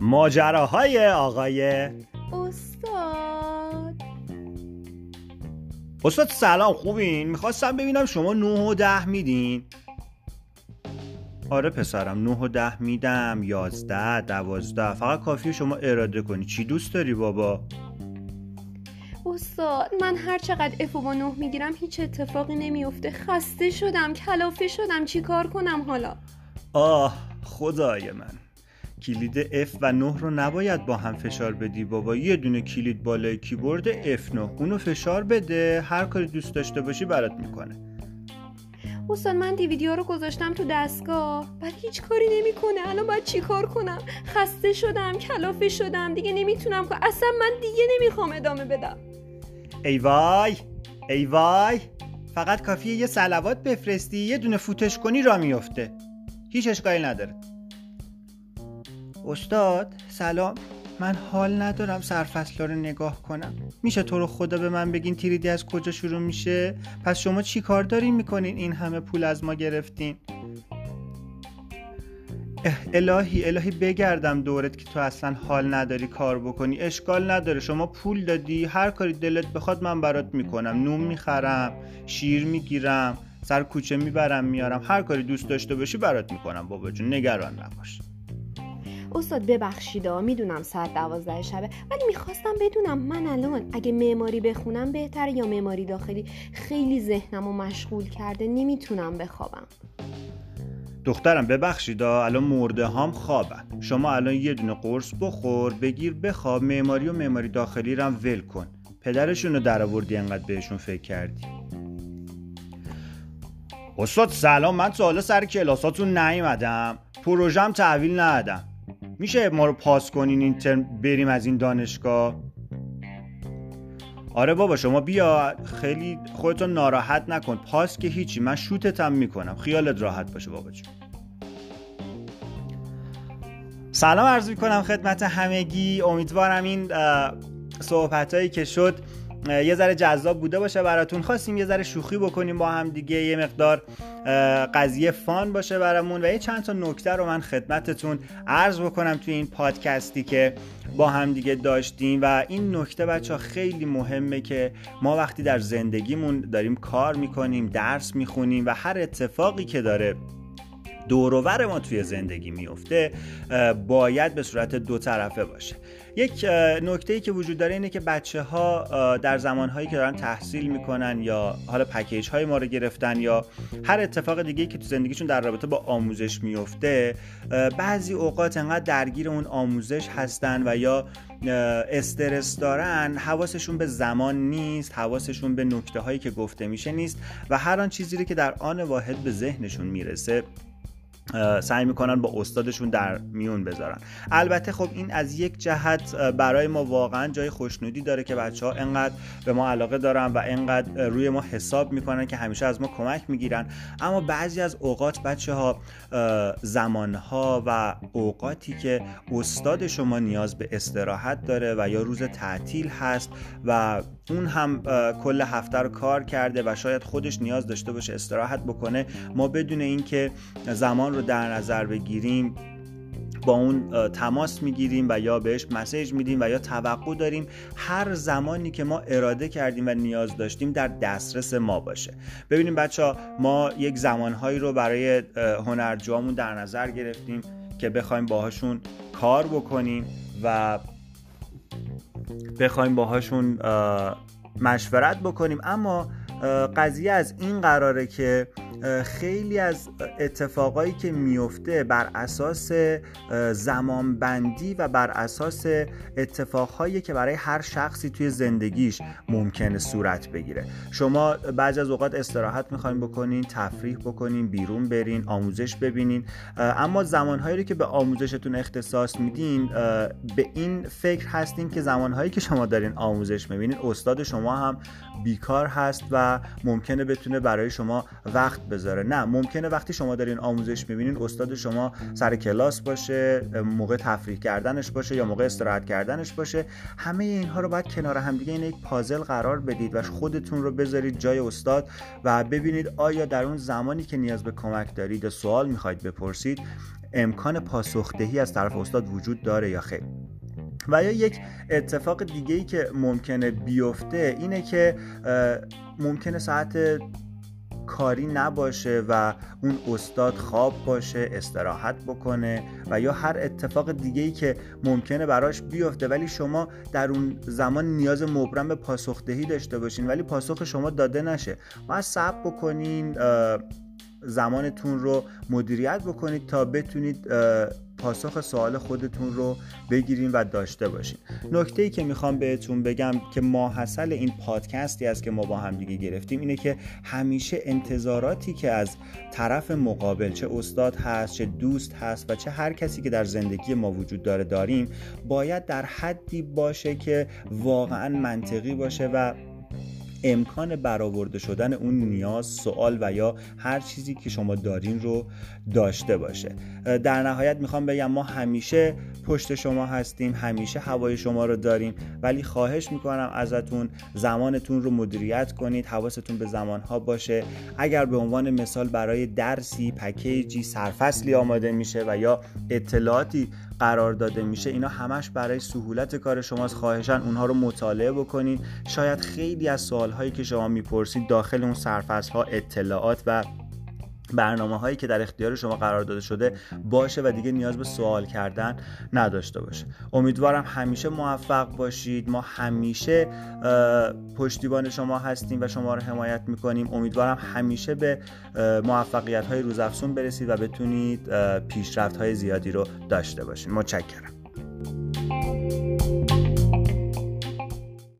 ماجراهای آقای استاد. استاد سلام خوبین؟ می‌خواستم ببینم شما 9 و 10 میدین. آره پسرم 9 و 10 میدم 11 12 فقط کافیه شما اراده کنی. چی دوست داری بابا؟ استاد من هر چقدر اف و با نه می‌گیرم هیچ اتفاقی نمیفته خسته شدم کلافه شدم. چی کار کنم حالا؟ آه خدای من. کلید F و 9 رو نباید با هم فشار بدی بابا. یه دونه کلید بالای کیبورد F9 اونو فشار بده. هر کاری دوست داشته باشی برات می‌کنه. استاد من دیویدیو رو گذاشتم تو دستگاه. بعد هیچ کاری نمی‌کنه. الان باید چی کار کنم؟ خسته شدم کلافه شدم. دیگه نمی‌تونم که اصلا من دیگه نمی‌خوام ادامه بدم. ای وای ای وای. فقط کافیه یه سلوات بفرستی یه دونه فوتش کنی را میفته. هیچ اشکالی نداره. استاد سلام. من حال ندارم سرفصل رو نگاه کنم. میشه تو رو خدا به من بگین تیریدی از کجا شروع میشه؟ پس شما چی کار دارین می‌کنین؟ این همه پول از ما گرفتین. الهی الهی بگردم دورت که تو اصلا حال نداری کار بکنی. اشکال نداره. شما پول دادی هر کاری دلت بخواد من برات می‌کنم. نون می‌خرم شیر می‌گیرم سر کوچه می‌برم میارم. هر کاری دوست داشته باشی برات می‌کنم بابا جون. نگران نباش. استاد ببخشیدا می‌دونم ساعت دوازده شبه ولی می‌خواستم بدونم من الان اگه معماری بخونم بهتره یا معماری داخلی؟ خیلی ذهنم رو مشغول کرده نمی‌تونم بخوابم. دخترم ببخشیدا الان مرده هام خوابن شما الان یه دونه قرص بخور بگیر بخواب معماری و معماری داخلی رو هم ول کن. پدرشون رو در آوردی انقدر بهشون فکر کردی. استاد سلام من تا حالا سر کلاساتون نیومدم. پروژم تحویل ندادم. میشه ما رو پاس کنین این ترم بریم از این دانشگاه؟ آره بابا شما بیا خیلی خودتون ناراحت نکن. پاس که هیچی من شوتتم می‌کنم. خیالت راحت باشه بابا جون. سلام عرض می‌کنم خدمت همگی. امیدوارم این صحبت هایی که شد یه ذره جذاب بوده باشه براتون. خواستیم یه ذره شوخی بکنیم با هم دیگه یه مقدار قضیه فان باشه برامون. و یه چند تا نکته رو من خدمتتون عرض بکنم توی این پادکستی که با هم دیگه داشتیم. و این نکته بچه خیلی مهمه که ما وقتی در زندگیمون داریم کار می‌کنیم درس می‌خونیم و هر اتفاقی که داره دوروور ما توی زندگی میفته باید به صورت دو طرفه باشه. یک نکته ای که وجود داره اینه که بچه ها در زمانهایی که دارن تحصیل می‌کنن یا حالا پکیج های ما رو گرفتن یا هر اتفاق دیگه که تو زندگیشون در رابطه با آموزش میفته بعضی اوقات انقدر درگیر اون آموزش هستن و یا استرس دارن حواسشون به زمان نیست حواسشون به نکته هایی که گفته میشه نیست و هر آن چیزی که در آن واحد به ذهنشون می‌رسه سعی می‌کنن با استادشون در میون بذارن. البته خب این از یک جهت برای ما واقعا جای خوشنودی داره که بچه ها انقدر به ما علاقه دارن و انقدر روی ما حساب می‌کنن که همیشه از ما کمک می‌گیرن. اما بعضی از اوقات بچه ها زمانها و اوقاتی که استاد شما نیاز به استراحت داره و یا روز تعطیل هست و اون هم کل هفته رو کار کرده و شاید خودش نیاز داشته باشه استراحت بکنه ما بدون اینکه زمان رو در نظر بگیریم با اون تماس می‌گیریم و یا بهش مسیج میدیم و یا توقع داریم هر زمانی که ما اراده کردیم و نیاز داشتیم در دسترس ما باشه. ببینیم بچه ها ما یک زمانهایی رو برای هنرجوامون در نظر گرفتیم که بخوایم باهاشون کار بکنیم و بخوایم باهاشون مشورت بکنیم. اما قضیه از این قراره که خیلی از اتفاقایی که میفته بر اساس زمانبندی و بر اساس اتفاقهایی که برای هر شخصی توی زندگیش ممکنه صورت بگیره. شما بعضی از اوقات استراحت می‌خواین بکنین تفریح بکنین بیرون برین آموزش ببینین. اما زمانهایی که به آموزشتون اختصاص میدین به این فکر هستین که زمانهایی که شما دارین آموزش می‌بینین استاد شما هم بیکار هست و ممکنه بتونه برای شما وقت بذاره. نه ممکنه وقتی شما دارین آموزش می‌بینین استاد شما سر کلاس باشه موقع تفریح کردنش باشه یا موقع استراحت کردنش باشه. همه اینها رو باید کنار همدیگه این یک پازل قرار بدید و خودتون رو بذارید جای استاد و ببینید آیا در اون زمانی که نیاز به کمک دارید سوال می‌خواید بپرسید امکان پاسخدهی از طرف استاد وجود داره یا خیر. و یا یک اتفاق دیگه ای که ممکنه بیفته اینه که ممکنه ساعت کاری نباشه و اون استاد خواب باشه استراحت بکنه و یا هر اتفاق دیگه ای که ممکنه براش بیفته. ولی شما در اون زمان نیاز مبرم به پاسخدهی داشته باشین. ولی پاسخ شما داده نشه. باید صبر بکنین زمانتون رو مدیریت بکنید تا بتونید پاسخ سوال خودتون رو بگیرین و داشته باشین. نکته ای که می‌خوام بهتون بگم که ماحصل این پادکستی است که ما با هم دیگه گرفتیم اینه که همیشه انتظاراتی که از طرف مقابل چه استاد هست چه دوست هست و چه هر کسی که در زندگی ما وجود داره داریم باید در حدی باشه که واقعا منطقی باشه و امکان برآورده شدن اون نیاز سوال و یا هر چیزی که شما دارین رو داشته باشه. در نهایت می‌خوام بگم ما همیشه پشت شما هستیم همیشه هوای شما رو داریم. ولی خواهش می‌کنم ازتون زمانتون رو مدیریت کنید حواستون به زمانها باشه. اگر به عنوان مثال برای درسی پکیجی سرفصلی آماده میشه و یا اطلاعاتی قرار داده میشه اینا همش برای سهولت کار شماست. خواهشان اونها رو مطالعه بکنید شاید خیلی از سوالهایی که شما می‌پرسید داخل اون سرفصل ها اطلاعات و برنامه هایی که در اختیار شما قرار داده شده باشه و دیگه نیاز به سوال کردن نداشته باشه امیدوارم همیشه موفق باشید. ما همیشه پشتیبان شما هستیم و شما رو حمایت می‌کنیم. امیدوارم همیشه به موفقیت های روزافزون برسید و بتونید پیشرفت های زیادی رو داشته باشید متشکرم.